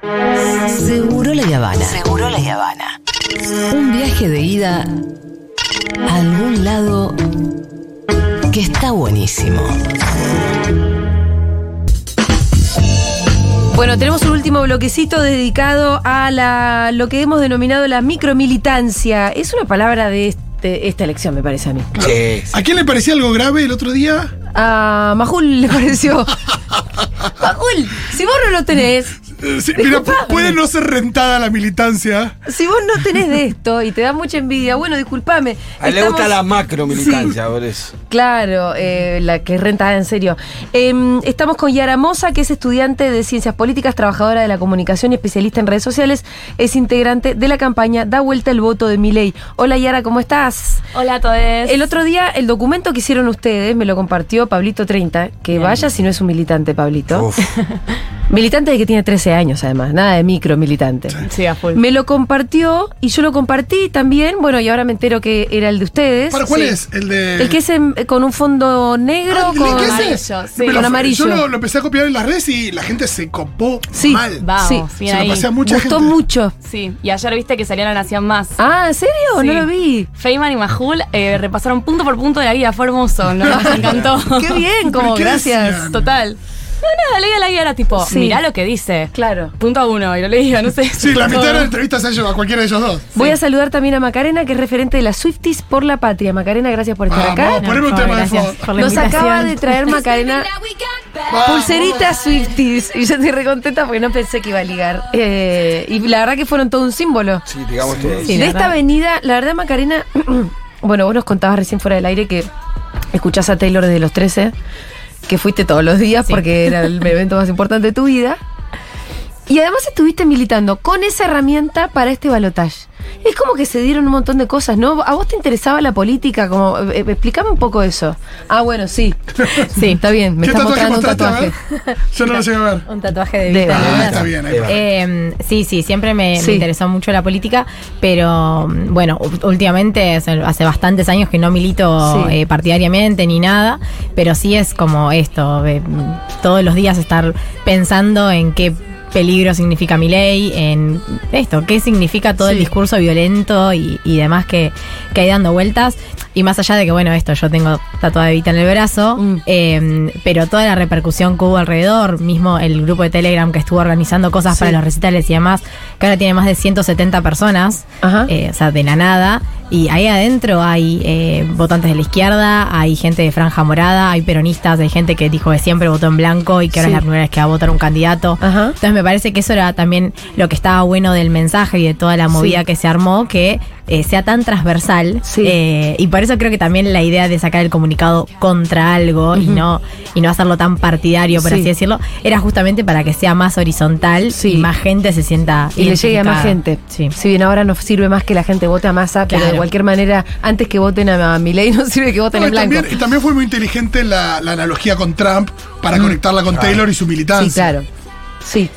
Seguro la Habana. Seguro la Habana. Un viaje de ida a algún lado que está buenísimo. Bueno, tenemos un último bloquecito dedicado a la, lo que hemos denominado la micromilitancia. Es una palabra de este- esta elección, me parece a mí. Sí, ¿A quién le parecía algo grave el otro día? A Majul le pareció. Majul, si vos no lo tenés, sí, mira, puede no ser rentada la militancia. si vos no tenés de esto y te da mucha envidia, bueno, discúlpame. A él le gusta la macro militancia, por eso. Claro, eh, la que es rentada en serio. Em, estamos con Yara Mosa, que es estudiante de Ciencias Políticas, trabajadora de la comunicación y especialista en redes sociales. Es integrante de la campaña Da Vuelta el Voto de Milei. Hola Yara, ¿cómo estás? Hola a todos. El otro día, el documento que hicieron ustedes me lo compartió Pablito 30, que vaya si no es un militante, Pablito. Uf. Militante de que tiene 13 años, además, nada de micro militante. Sí, a full. Me lo compartió y yo lo compartí también. Bueno, y ahora me entero que era el de ustedes. ¿Para cuál Sí. es? El de. El que es en- con un fondo negro, Ah, ¿el con es amarillo, sí. Me lo- Con amarillo. Yo lo, lo empecé a copiar en las redes y la gente se copó Sí, mal. Vamos, Sí, bien Se lo ahí. pasé a mucha Gustó gente. mucho. Sí, y ayer viste que salió la Nación Más. Ah, ¿en serio? Sí. No lo vi. Feynman y Majul eh, repasaron punto por punto de la guía, fue hermoso, ¿no? me encantó. Qué bien, como ¿Pero qué gracias. decían? Total. No, nada, leía la guía, era tipo, Sí. mirá lo que dice. Claro. Punto uno, y lo leía, no sé. Sí, la mitad de la entrevista se ha llevado a cualquiera de ellos dos. Voy a saludar también a Macarena, que es referente de las Swifties por la Patria. Macarena, gracias por estar Vamos, acá. poneme un por tema de gracias fondo. por la Nos invitación. acaba de traer Macarena pulseritas Swifties. Y yo estoy recontenta porque no pensé que iba a ligar. Eh, y la verdad que fueron todo un símbolo. Sí, digamos que Sí, de esta verdad. avenida, la verdad, Macarena, bueno, vos nos contabas recién fuera del aire que escuchás a Taylor desde los 13, que fuiste todos los días Sí. porque era el evento más importante de tu vida. Y además estuviste militando con esa herramienta para este balotaje. Es como que se dieron un montón de cosas, ¿no? ¿A vos te interesaba la política? Como, eh, explícame un poco eso. Ah, bueno, sí. Sí, está bien. Me ¿Qué estás tatuaje mostrando un tatuaje. Yo no lo a ver. Un tatuaje de De- vista. Ah, está bien, ahí va. Eh, sí, sí, siempre me, Sí. me interesó mucho la política, pero mm, bueno, últimamente hace, bastantes años que no milito Sí. eh, partidariamente ni nada, pero sí es como esto, eh, mm, todos los días estar pensando en qué peligro significa mi ley, en esto, qué significa todo el discurso violento y, y demás que, que hay dando vueltas. Y más allá de que, bueno, esto, yo tengo tatuada de Vita en el brazo, Mm. eh, pero toda la repercusión que hubo alrededor, mismo el grupo de Telegram que estuvo organizando cosas Sí. para los recitales y demás, que ahora tiene más de 170 personas, Ajá. eh, o sea, de la nada. Y ahí adentro hay eh, votantes de la izquierda, hay gente de franja morada, hay peronistas, hay gente que dijo que siempre votó en blanco y que ahora Sí. es la primera vez que va a votar un candidato. Ajá. Entonces me parece que eso era también lo que estaba bueno del mensaje y de toda la movida Sí. que se armó, que eh, sea tan transversal. Sí. Eh, y por eso creo que también la idea de sacar el comunicado contra algo y no y no hacerlo tan partidario, por Sí. así decirlo, era justamente para que sea más horizontal Sí. y más gente se sienta Y le llegue a más gente. Sí. Si bien ahora no sirve más que la gente vote a masa, pero de cualquier manera, antes que voten a, a Milei, no sirve que voten No, en y, blanco. también, y también fue muy inteligente la, la analogía con Trump para conectarla con Taylor y su militancia. Mm. Sí, claro. Sí.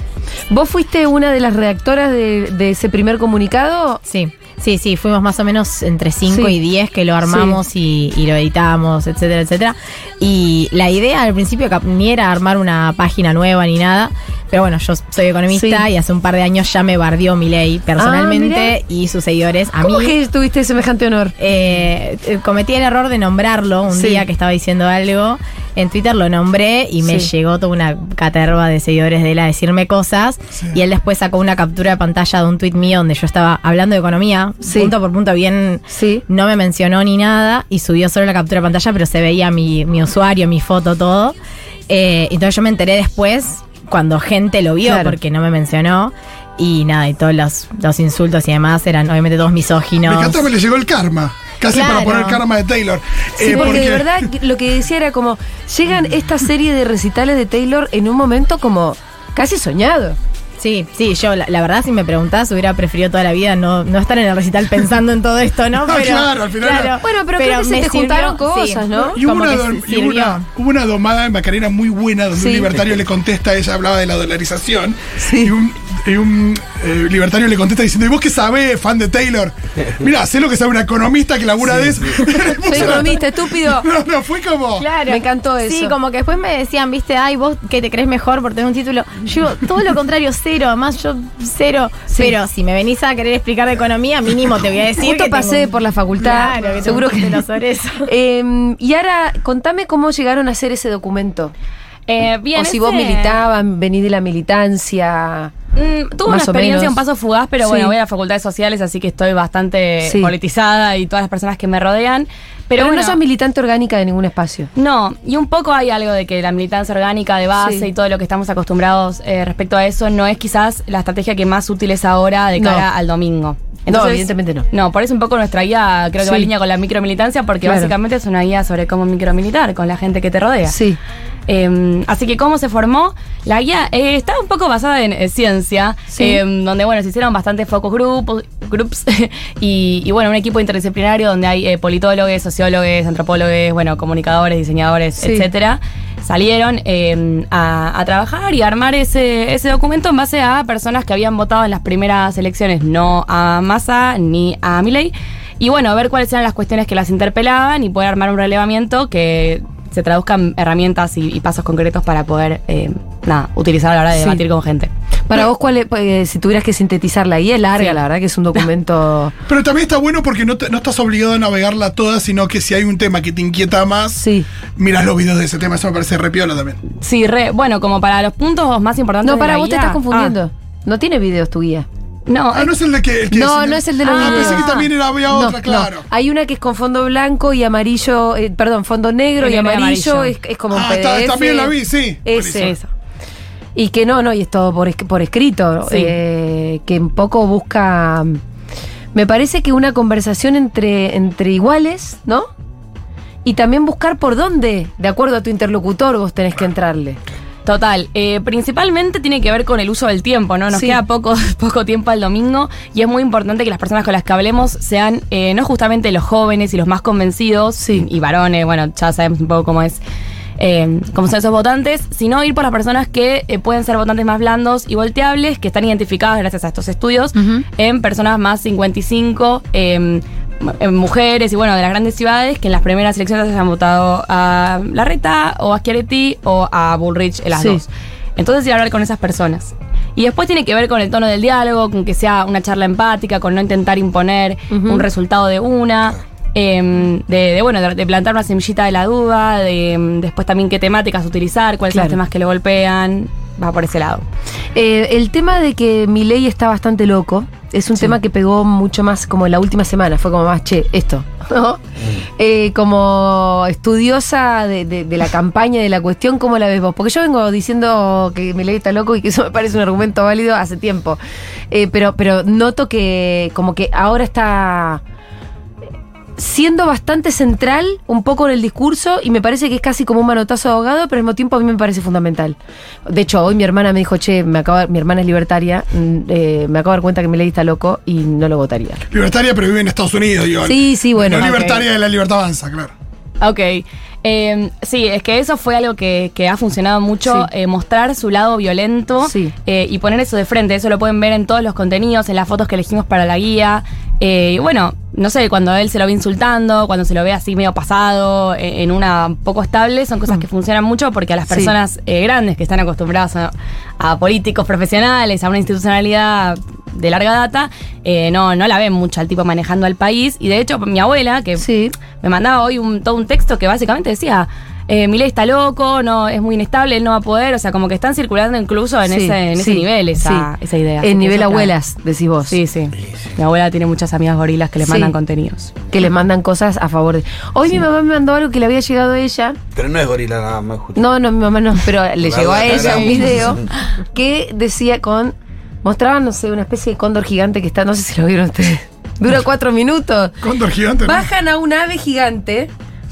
¿Vos fuiste una de las redactoras de, de ese primer comunicado? Sí, sí, sí, fuimos más o menos entre 5 Sí. y 10 que lo armamos y, y lo editamos, etcétera, etcétera. Y la idea al principio ni era armar una página nueva ni nada, pero bueno, yo soy economista Sí. y hace un par de años ya me bardió mi ley personalmente y sus seguidores. A ¿Cómo mí que tuviste semejante honor? eh, cometí el error de nombrarlo un día que estaba diciendo algo. En Twitter lo nombré y me Sí. llegó toda una caterva de seguidores de él a decirme cosas. Sí. Y él después sacó una captura de pantalla de un tweet mío donde yo estaba hablando de economía, Sí. punto por punto, bien. Sí. No me mencionó ni nada y subió solo la captura de pantalla, pero se veía mi, mi usuario, mi foto, todo. Eh, entonces yo me enteré después, cuando gente lo vio, Claro. porque no me mencionó. Y nada, y todos los, los insultos y demás eran obviamente todos misóginos. Me encanta, me le llegó el karma. Casi Claro. para poner karma de Taylor. Sí, Eh, porque, de verdad lo que decía era como, llegan esta serie de recitales de Taylor en un momento como casi soñado. Sí, sí, yo la, la verdad si me preguntás hubiera preferido toda la vida no, no estar en el recital pensando en todo esto, ¿no? Ah, claro, al final era- Bueno, pero creo que se me te juntaron cosas, sí. ¿no? Y hubo una, y hubo una- hubo una domada en Macarena muy buena donde Sí. un libertario le contesta, ella hablaba de la dolarización. Sí. Y un y un eh, libertario le contesta diciendo, ¿y vos qué sabés, fan de Taylor? Mira, sé lo que sabe una economista que labura de eso. Soy economista, estúpido. No, no, fue como... Claro. Me encantó eso. Sí, como que después me decían, viste, ay, vos que te crees mejor por tener un título. Yo, todo lo contrario, cero. Además, yo cero. Pero si me venís a querer explicar de economía, mínimo te voy a decir. Justo que pasé tengo- por la facultad. Claro, que seguro seguro que que sobre eso. Eh, y ahora, contame cómo llegaron a hacer ese documento. Eh, bien, o si ese- vos militabas, venís de la militancia. Mm, tuve una experiencia un paso fugaz, pero Sí. bueno, voy a facultades sociales, así que estoy bastante Sí. politizada y todas las personas que me rodean. Pero, Pero, bueno, no sos militante orgánica de ningún espacio. No, y un poco hay algo de que la militancia orgánica de base Sí. y todo lo que estamos acostumbrados eh, respecto a eso no es quizás la estrategia que más útil es ahora de No. cara al domingo. No, evidentemente no. No, por eso un poco nuestra guía creo que va en línea con la micromilitancia porque Claro. básicamente es una guía sobre cómo micromilitar con la gente que te rodea. Sí. Eh, así que cómo se formó la guía eh, está un poco basada en eh, ciencia, Sí. eh, donde bueno se hicieron bastantes focus grupos, groups y, y, bueno un equipo interdisciplinario donde hay eh, politólogos, sociólogos, antropólogos, bueno comunicadores, diseñadores, Sí. etcétera. Salieron eh, a, a trabajar y a armar ese, ese documento en base a personas que habían votado en las primeras elecciones no a Massa ni a Milei. Y bueno, ver cuáles eran las cuestiones que las interpelaban y poder armar un relevamiento que se traduzcan herramientas y, y pasos concretos para poder eh, nada, utilizar a la hora de Sí. debatir con gente. Para vos, ¿cuál es, eh, si tuvieras que sintetizar la guía, es larga, Sí. la verdad que es un documento. Pero también está bueno porque no, te- no estás obligado a navegarla toda, sino que si hay un tema que te inquieta más, Sí. miras los videos de ese tema. Eso me parece repiola también. Sí, re, bueno, como para los puntos más importantes. No, de para la vos te estás confundiendo. No tiene videos tu guía. Ah, no, Ah, no es el de que. el que No, no es el de los Ah, videos. pensé que también era, había No, otra, no. claro. Hay una que es con fondo blanco y amarillo, eh, perdón, fondo negro y y amarillo, amarillo. Es, es como un Ah, PDF. está- también la vi, sí. Ese. eso. Y que no, no, y es todo por, por escrito, Sí. eh, que un poco busca, me parece que una conversación entre, entre iguales, ¿no? Y también buscar por dónde, de acuerdo a tu interlocutor, vos tenés que entrarle. Total, eh, principalmente tiene que ver con el uso del tiempo, ¿no? Nos Sí. queda poco, poco tiempo al domingo y es muy importante que las personas con las que hablemos sean eh, no justamente los jóvenes y los más convencidos y varones, bueno, ya sabemos un poco cómo es. Eh, cómo son esos votantes, sino ir por las personas que eh, pueden ser votantes más blandos y volteables, que están identificadas gracias a estos estudios en personas más 55, eh, en mujeres y bueno, de las grandes ciudades que en las primeras elecciones hayan votado a Larreta o a Schiaretti o a Bullrich, en las Sí. dos. Entonces ir a hablar con esas personas. Y después tiene que ver con el tono del diálogo, con que sea una charla empática, con no intentar imponer un resultado de una. Em, de, de, bueno, de, de plantar una semillita de la duda, de em, después también qué temáticas utilizar, cuáles son Claro. los temas que le golpean, va por ese lado. Eh, el tema de que mi ley está bastante loco es un tema que pegó mucho más como en la última semana. Fue como más, che, esto. ¿no? Eh, como estudiosa de, de- de la campaña y de la cuestión, ¿cómo la ves vos? Porque yo vengo diciendo que mi ley está loco y que eso me parece un argumento válido hace tiempo. Eh, pero, pero noto que como que ahora está siendo bastante central un poco en el discurso y me parece que es casi como un manotazo de abogado, pero al mismo tiempo a mí me parece fundamental. De hecho, hoy mi hermana me dijo, che, me acabo de- mi hermana es libertaria, mm, eh, me acabo de dar cuenta que mi ley está loco y no lo votaría. Libertaria, pero vive en Estados Unidos, digo. Sí, sí, bueno. No libertaria de la libertad avanza, claro. Ok. Eh, sí, es que eso fue algo que, que ha funcionado mucho, Sí. eh, mostrar su lado violento Sí. eh, y poner eso de frente. Eso lo pueden ver en todos los contenidos, en las fotos que elegimos para la guía. Eh, y bueno, no sé, cuando él se lo ve insultando, cuando se lo ve así medio pasado, eh, en una poco estable, son cosas que funcionan mucho porque a las Mm. Sí. personas grandes que están acostumbradas a, a políticos profesionales, a una institucionalidad de larga data, eh, no, no la ven mucho al tipo manejando al país. Y de hecho, mi abuela, que Sí. me mandaba hoy un, todo un texto que básicamente decía, eh, Milei está loco, no, es muy inestable, él no va a poder, o sea, como que están circulando incluso en, Sí, ese, en ese nivel esa, sí. esa idea. En nivel abuelas, decís vos. Sí, sí, Mi abuela tiene muchas amigas gorilas que le Sí. mandan contenidos. Que le mandan cosas a favor de. Hoy mi mamá me mandó algo que le había llegado a ella. Pero no es gorila nada más, Juli. No, no, mi mamá no, pero le llegó a ella un video que decía con. Mostraban, no sé, una especie de cóndor gigante que está, no sé si lo vieron ustedes. Dura cuatro minutos. Cóndor gigante. ¿no? Bajan a un ave gigante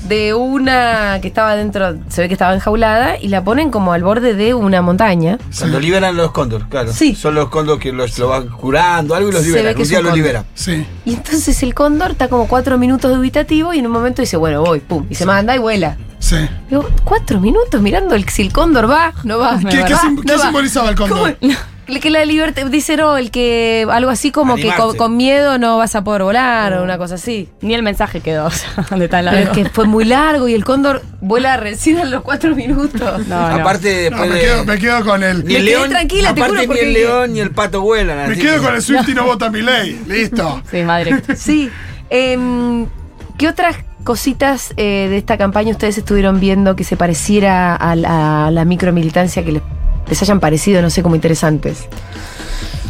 de una que estaba dentro, se ve que estaba enjaulada, y la ponen como al borde de una montaña. Cuando liberan los cóndor, claro. Sí. Son los cóndor que los, lo van curando, algo y los Se ve liberan. que Un día los cóndor. libera. Sí. Y entonces el cóndor está como cuatro minutos dubitativo y en un momento dice, bueno, voy, pum, y se manda y vuela. Sí. Digo, cuatro minutos mirando el, si el cóndor va, no va. ¿Qué, no qué va, sim- no qué va. simbolizaba el cóndor? ¿Cómo? Que la libertad, dice no, el que algo así como que con, con miedo no vas a poder volar o una cosa así. Ni el mensaje quedó, o sea, de tan Pero largo. es que fue muy largo y el cóndor vuela recién a los cuatro minutos. No, no. Aparte, No, después me, de- quedo, me quedo con el. Ni el quedé león, tranquila, te aparte juro, ni porque- el león ni el pato vuelan. Me así quedo que- con el Swift y no vota mi ley. Listo. Sí, directo. Sí. Em, ¿Qué otras cositas eh, de esta campaña ustedes estuvieron viendo que se pareciera a la, a la micromilitancia que les, les hayan parecido, no sé, como interesantes?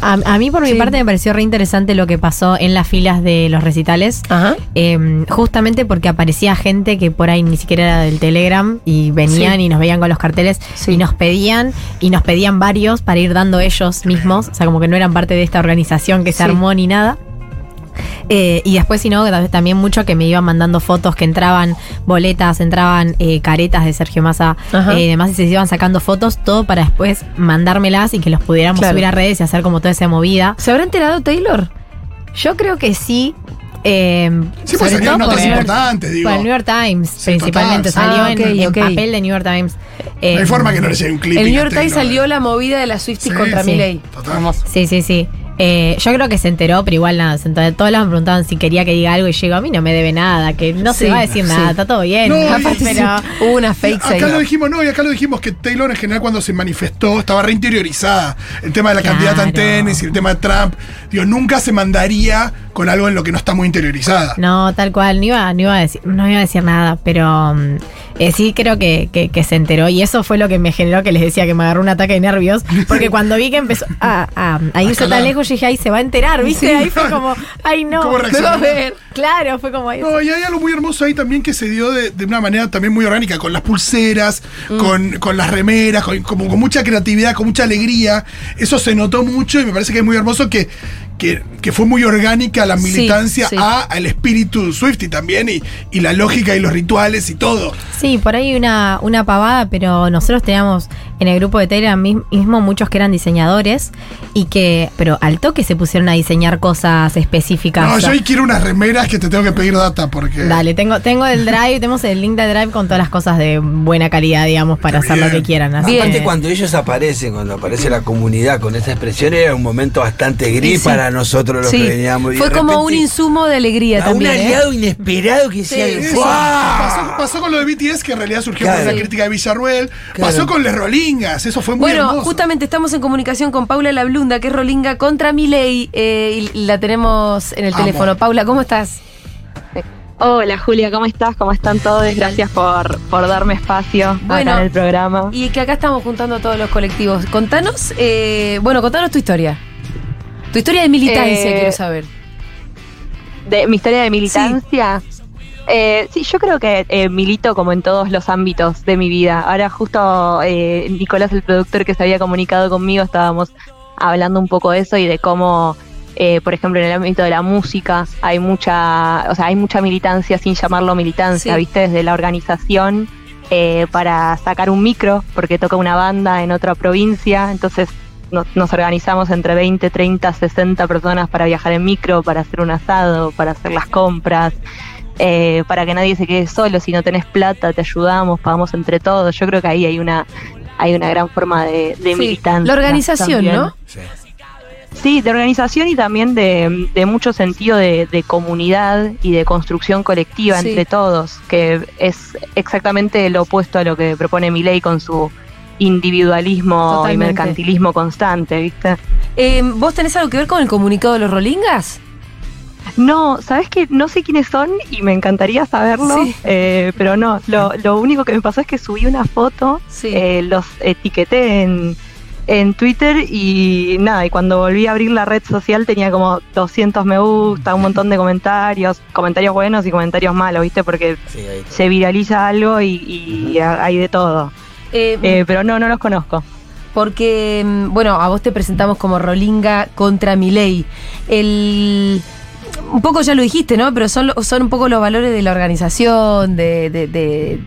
A, a mí, por mi parte, me pareció re interesante lo que pasó en las filas de los recitales. Ajá. Eh, justamente porque aparecía gente que por ahí ni siquiera era del Telegram y venían Sí. y nos veían con los carteles Sí. y nos pedían y nos pedían varios para ir dando ellos mismos, o sea, como que no eran parte de esta organización que se armó ni nada. Eh, y después, si no, tam- también mucho que me iban mandando fotos que entraban boletas, entraban eh, caretas de Sergio Massa Ajá. eh, y demás, y se iban sacando fotos, todo para después mandármelas y que los pudiéramos Claro. subir a redes y hacer como toda esa movida. ¿Se habrá enterado Taylor? Yo creo que sí. eh, Sí, pues salían todo notas importantes, digo. por el New York Times, Sí, principalmente. total. Salió Ah, en, ok, en ok. papel de New York Times. Eh, No hay forma que no le llegue un clip. El y New York Times salió la movida de las Swifties Sí, contra sí. Sí, sí, sí. Eh, yo creo que se enteró, pero igual nada, se enteró. todos lados me preguntaban si quería que diga algo y llegó a mí no me debe nada, que no Sí, se va a decir sí. nada, está todo bien. No, y- pero hubo una fake Acá lo dijimos, no, y acá lo dijimos que Taylor en general cuando se manifestó estaba reinteriorizada. El tema de la Claro. candidata en tenis y el tema de Trump. Digo, nunca se mandaría con algo en lo que no está muy interiorizada. No, tal cual, no iba, no iba, a, decir, no iba a decir nada, pero mm, eh, sí creo que, que- que se enteró y eso fue lo que me generó que les decía que me agarró un ataque de nervios, porque cuando vi que empezó a, a- a irse tan lejos, yo dije, ay, se va a enterar, ¿viste? Sí. Ahí fue como, ay, no. ¿Cómo me reaccionó? va a ver. Claro, fue como eso. No, y hay algo muy hermoso ahí también que se dio de, de una manera también muy orgánica, con las pulseras, Mm. con, con las remeras, con, como con mucha creatividad, con mucha alegría. Eso se notó mucho y me parece que es muy hermoso que, que, que fue muy orgánica la Sí, militancia sí. a al espíritu Swifty también y, y la lógica y los rituales y todo. Sí, por ahí una, una pavada, pero nosotros teníamos en el grupo de Telegram mis- mismo muchos que eran diseñadores y que, pero al toque se pusieron a diseñar cosas específicas. No, O sea, yo hoy quiero unas remeras que te tengo que pedir data porque. Dale, tengo, tengo el drive, tenemos el link de drive con todas las cosas de buena calidad, digamos, para hacer lo que quieran. así. Aparte, que- cuando ellos aparecen, cuando aparece la comunidad con esa expresión, era un momento bastante gris Sí. para nosotros los Sí, que veníamos. fue como repente, un insumo de alegría a también. Un ¿eh? aliado inesperado que decía. ¡guau! Pasó, pasó con lo de BTS, que en realidad surgió por Claro. la crítica de Villarruel. Claro. Pasó con Les Rolingas, eso fue muy Bueno, hermoso. justamente estamos en comunicación con Paula La Blunda, que es Rolinga contra Milei, eh, y la tenemos en el Amo. teléfono. Paula, ¿cómo estás? Hola Julia, ¿cómo estás? ¿Cómo están todos? Gracias por, por darme espacio Bueno, acá en el programa. Y que acá estamos juntando a todos los colectivos. Contanos, eh, bueno, contanos tu historia. Tu historia de militancia, Eh, quiero saber. De mi historia de militancia. Eh, sí, yo creo que eh, milito como en todos los ámbitos de mi vida. Ahora justo eh, Nicolás, el productor que se había comunicado conmigo, estábamos hablando un poco de eso y de cómo, eh, por ejemplo, en el ámbito de la música hay mucha, o sea, hay mucha militancia sin llamarlo militancia, Sí. ¿viste? Desde la organización eh, para sacar un micro, porque toca una banda en otra provincia, entonces nos, nos organizamos entre 20, 30, 60 personas para viajar en micro, para hacer un asado, para hacer las compras, eh, para que nadie se quede solo. Si no tenés plata, te ayudamos, pagamos entre todos. Yo creo que ahí hay una hay una gran forma de, de Sí, militancia. la organización, también. ¿no? Sí. Sí, de organización y también de, de mucho sentido de, de comunidad y de construcción colectiva Sí. entre todos, que es exactamente lo opuesto a lo que propone Milei con su individualismo Totalmente. y mercantilismo constante, ¿viste? Eh, ¿Vos tenés algo que ver con el comunicado de los Rolingas? No, ¿sabes que No sé quiénes son y me encantaría saberlo, Sí. eh, pero no, lo, lo único que me pasó es que subí una foto, Sí. eh, los etiqueté en, en Twitter y nada, y cuando volví a abrir la red social tenía como 200 me gusta, un montón de comentarios, comentarios buenos y comentarios malos, ¿viste? Porque Sí, se viraliza algo y, y hay de todo. Eh, Eh, pero no, no los conozco. Porque, mm, bueno, a vos te presentamos como Rolinga contra Milei. El. Un poco ya lo dijiste, ¿no? Pero son, son un poco los valores de la organización, de, de, de-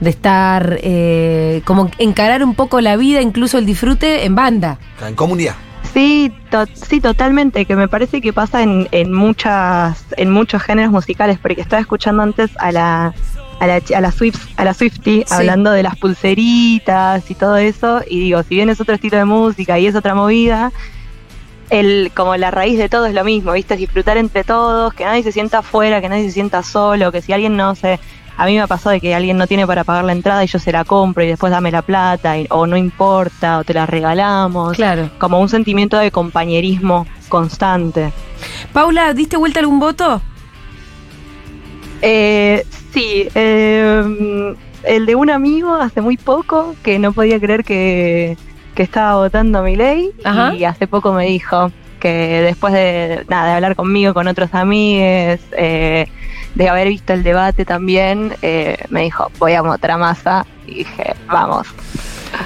de estar, eh, como encarar un poco la vida, incluso el disfrute en banda. En comunidad. Sí, to- sí, totalmente, que me parece que pasa en, en muchas, en muchos géneros musicales, porque estaba escuchando antes a la, a la, chi- a la, Swift, a la Swiftie Sí. hablando de las pulseritas y todo eso, y digo, si bien es otro estilo de música y es otra movida, el, como la raíz de todo es lo mismo, ¿viste? Disfrutar entre todos, que nadie se sienta afuera, que nadie se sienta solo, que si alguien no se... A mí me ha pasado de que alguien no tiene para pagar la entrada y yo se la compro y después dame la plata, y- o no importa, o te la regalamos Claro. como un sentimiento de compañerismo constante. Paula, ¿diste vuelta algún voto? Eh, sí, eh, el de un amigo hace muy poco que no podía creer que, que estaba votando a mi ley Ajá. y hace poco me dijo que después de, nada, de hablar conmigo, con otros amigos, eh, de haber visto el debate también, eh, me dijo, voy a votar a masa y dije, vamos.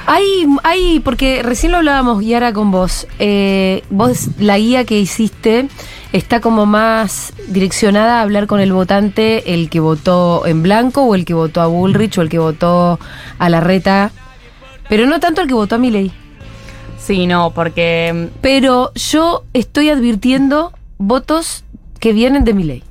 Hay, hay, porque recién lo hablábamos, Yara, con vos. Eh, vos, la guía que hiciste está como más direccionada a hablar con el votante, el que votó en blanco, o el que votó a Bullrich, o el que votó a Larreta, pero no tanto el que votó a Milei. Sí, no, porque Pero yo estoy advirtiendo votos que vienen de Milei.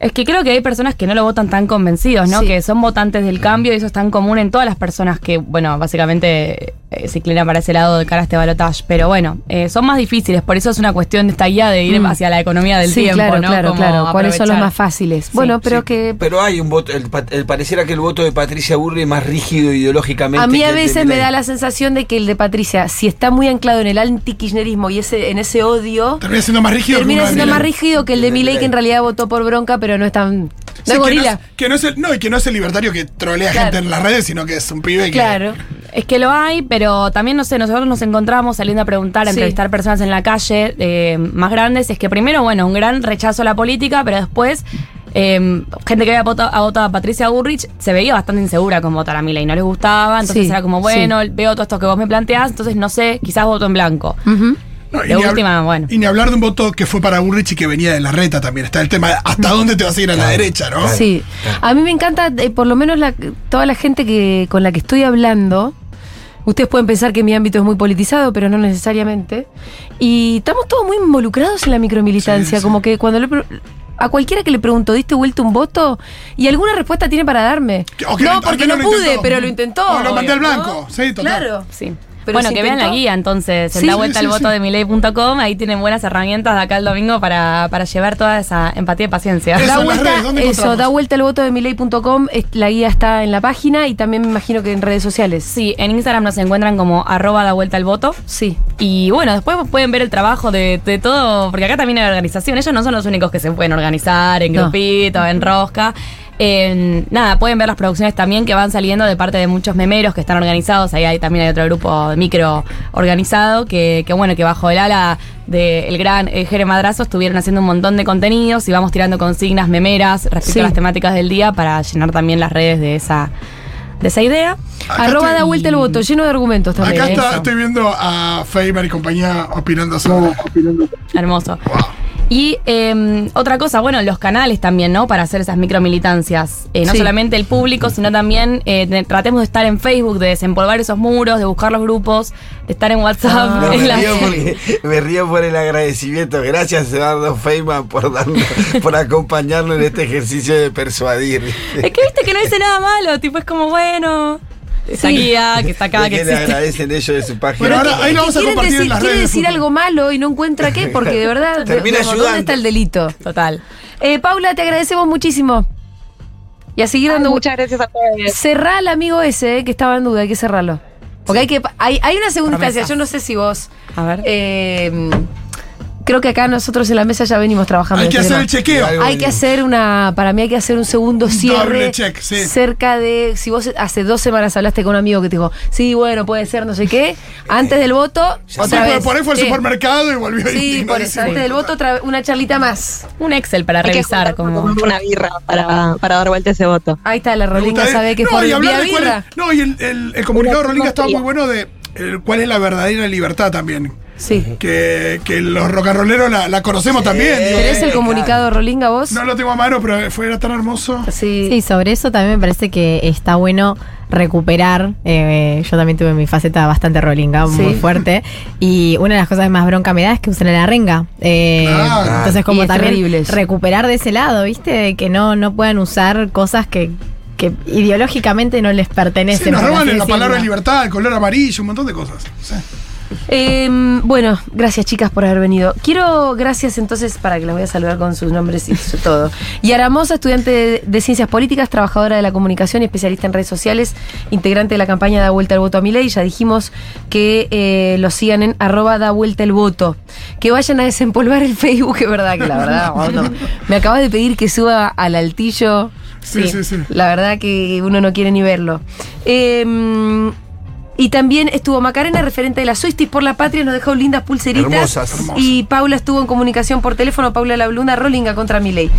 Es que creo que hay personas que no lo votan tan convencidos, ¿no? Sí. Que son votantes del cambio y eso es tan común en todas las personas que, bueno, básicamente eh, se inclinan para ese lado de cara a este balotaje. Pero bueno, eh, son más difíciles, por eso es una cuestión de esta guía de ir Mm. hacia la economía del sí, tiempo, claro, ¿no? claro, Como claro. ¿Cuáles son los más fáciles? Bueno, pero Sí, que Pero hay un voto, el, el- pareciera que el voto de Patricia Burri es más rígido ideológicamente. A mí a veces me da la sensación de que el de Patricia, si está muy anclado en el anti-kirchnerismo y ese, en ese odio, Termina siendo más rígido. que termina siendo más rígido que el de Milei, que en realidad votó por bronca, pero no es tan... Sí, No que no gorila. es- que no es el, no, y que no es el libertario que trolea Claro. gente en las redes, sino que es un pibe que. Claro. Es que lo hay, pero también, no sé, nosotros nos encontramos saliendo a preguntar, a Sí. entrevistar personas en la calle eh, más grandes. Es que primero, bueno, un gran rechazo a la política, pero después, eh, gente que había votado, a Patricia Burrich se veía bastante insegura con votar a Milei. No les gustaba, entonces Sí, era como, bueno, veo todo esto que vos me planteás, entonces no sé, quizás voto en blanco. Ujú. No, y ni hab- última, bueno. Y ni hablar de un voto que fue para Burrich y que venía de la reta también. Está el tema de hasta dónde te vas a ir a la derecha, ¿no? claro. Sí. A mí me encanta, eh, por lo menos la- toda la gente que con la que estoy hablando. Ustedes pueden pensar que mi ámbito es muy politizado, pero no necesariamente. Y estamos todos muy involucrados en la micromilitancia. Sí, sí. Como que cuando le a cualquiera que le pregunto, ¿diste vuelta un voto? Y alguna respuesta tiene para darme. No, porque no pude, intentó. pero lo intentó. O lo mandé al ¿no? blanco. Sí, total. Claro. Sí. Pero bueno, que vean la guía entonces, en Sí, la vuelta sí, al sí. voto de milei.com, ahí tienen buenas herramientas de acá el domingo para, para llevar toda esa empatía y paciencia. Eso, Da vuelta, redes, ¿dónde eso, da vuelta el voto de miley.com. La guía está en la página y también me imagino que en redes sociales. Sí, en Instagram nos encuentran como arroba da vuelta al voto. Sí. Y bueno, después pueden ver el trabajo de, de todo, porque acá también hay organización. Ellos no son los únicos que se pueden organizar en No. grupito, en rosca. Nada, pueden ver las producciones también que van saliendo de parte de muchos memeros que están organizados. Ahí hay, también hay otro grupo de micro organizado que, que bueno, que bajo el ala del gran eh, Jere Madrazo estuvieron haciendo un montón de contenidos y vamos tirando consignas memeras respecto Sí. a las temáticas del día para llenar también las redes de esa, de esa idea. Acá Arroba estoy- da vuelta el voto, lleno de argumentos también. Acá está, estoy viendo a Feimer y compañía opinando sobre. Hermoso. Y eh, otra cosa, bueno, los canales también, ¿no? Para hacer esas micromilitancias. Eh, no Sí. solamente el público, sino también eh, tratemos de estar en Facebook, de desempolvar esos muros, de buscar los grupos, de estar en WhatsApp. Ah. No, en me, la- río porque- me río por el agradecimiento. Gracias, Eduardo Feynman, por, darnos, por acompañarnos en este ejercicio de persuadir. Es que viste que no dice nada malo, tipo es como, bueno, esa Sí. guía que está acá, ¿De que existe. agradecen ellos de su página? Pero ahora- que- ahí lo vamos a quieren compartir en decir, las quiere redes decir algo malo y no encuentra qué, porque de verdad. Termina. ¿Dónde está el delito? Total. Eh, Paula, te agradecemos muchísimo. Y a seguir dando. Muchas gracias a todos. Cerrá al amigo ese eh, que estaba en duda, hay que cerrarlo. Porque hay que. Hay, hay una segunda instancia, yo no sé si vos. A ver. eh, creo que acá nosotros en la mesa ya venimos trabajando. Hay que este hacer tema. el chequeo. Algo Hay que hacer una, para mí hay que hacer un segundo Un cierre. doble check, sí. Cerca de, si vos hace dos semanas hablaste con un amigo que te dijo, sí, bueno, puede ser, no sé qué, antes del voto, Ya otra Sí, vez. por ahí fue al supermercado y volvió Sí, por eso, antes del voto, otra, una charlita más. Un Excel para Hay revisar. Como... una birra para, para dar vuelta ese voto. Ahí está, la Rolinga gusta, sabe eh. que no, por y hablar vía de cuál birra. es- No, y el, el- el comunicado Rolinga estaba muy bueno de el- cuál es la verdadera libertad también. Sí. que, que los rock and rolleros la, la conocemos también. digo. ¿Tenés el claro. comunicado, Rolinga, vos? No lo tengo a mano, pero fue era tan hermoso. Sí. Sí, sobre eso también me parece que está bueno recuperar. eh, yo también tuve mi faceta bastante rolinga, muy fuerte. Y una de las cosas que más bronca me da es que usan la renga. Eh, Claro. Entonces, como Y también recuperar de ese lado, ¿viste? De que no, no puedan usar cosas que, que ideológicamente no les pertenecen. Sí, nos roban la palabra libertad, el color amarillo, un montón de cosas. Sí. Em, bueno, gracias chicas por haber venido. Quiero, gracias entonces, para que las voy a saludar con sus nombres y su todo. Yara Mosa, estudiante de, de Ciencias Políticas, trabajadora de la comunicación y especialista en redes sociales, integrante de la campaña Da Vuelta el Voto a mi ley. Ya dijimos que eh, lo sigan en arroba Da Vuelta el Voto. Que vayan a desempolvar el Facebook, es verdad que la verdad, no. me acabas de pedir que suba al altillo. Sí, sí, sí. La verdad que uno no quiere ni verlo. Em, y también estuvo Macarena, referente de la Suistis por la Patria, nos dejó lindas pulseritas. Hermosas. Y Paula estuvo en comunicación por teléfono, Paula La Blunda, Rolinga contra Miley.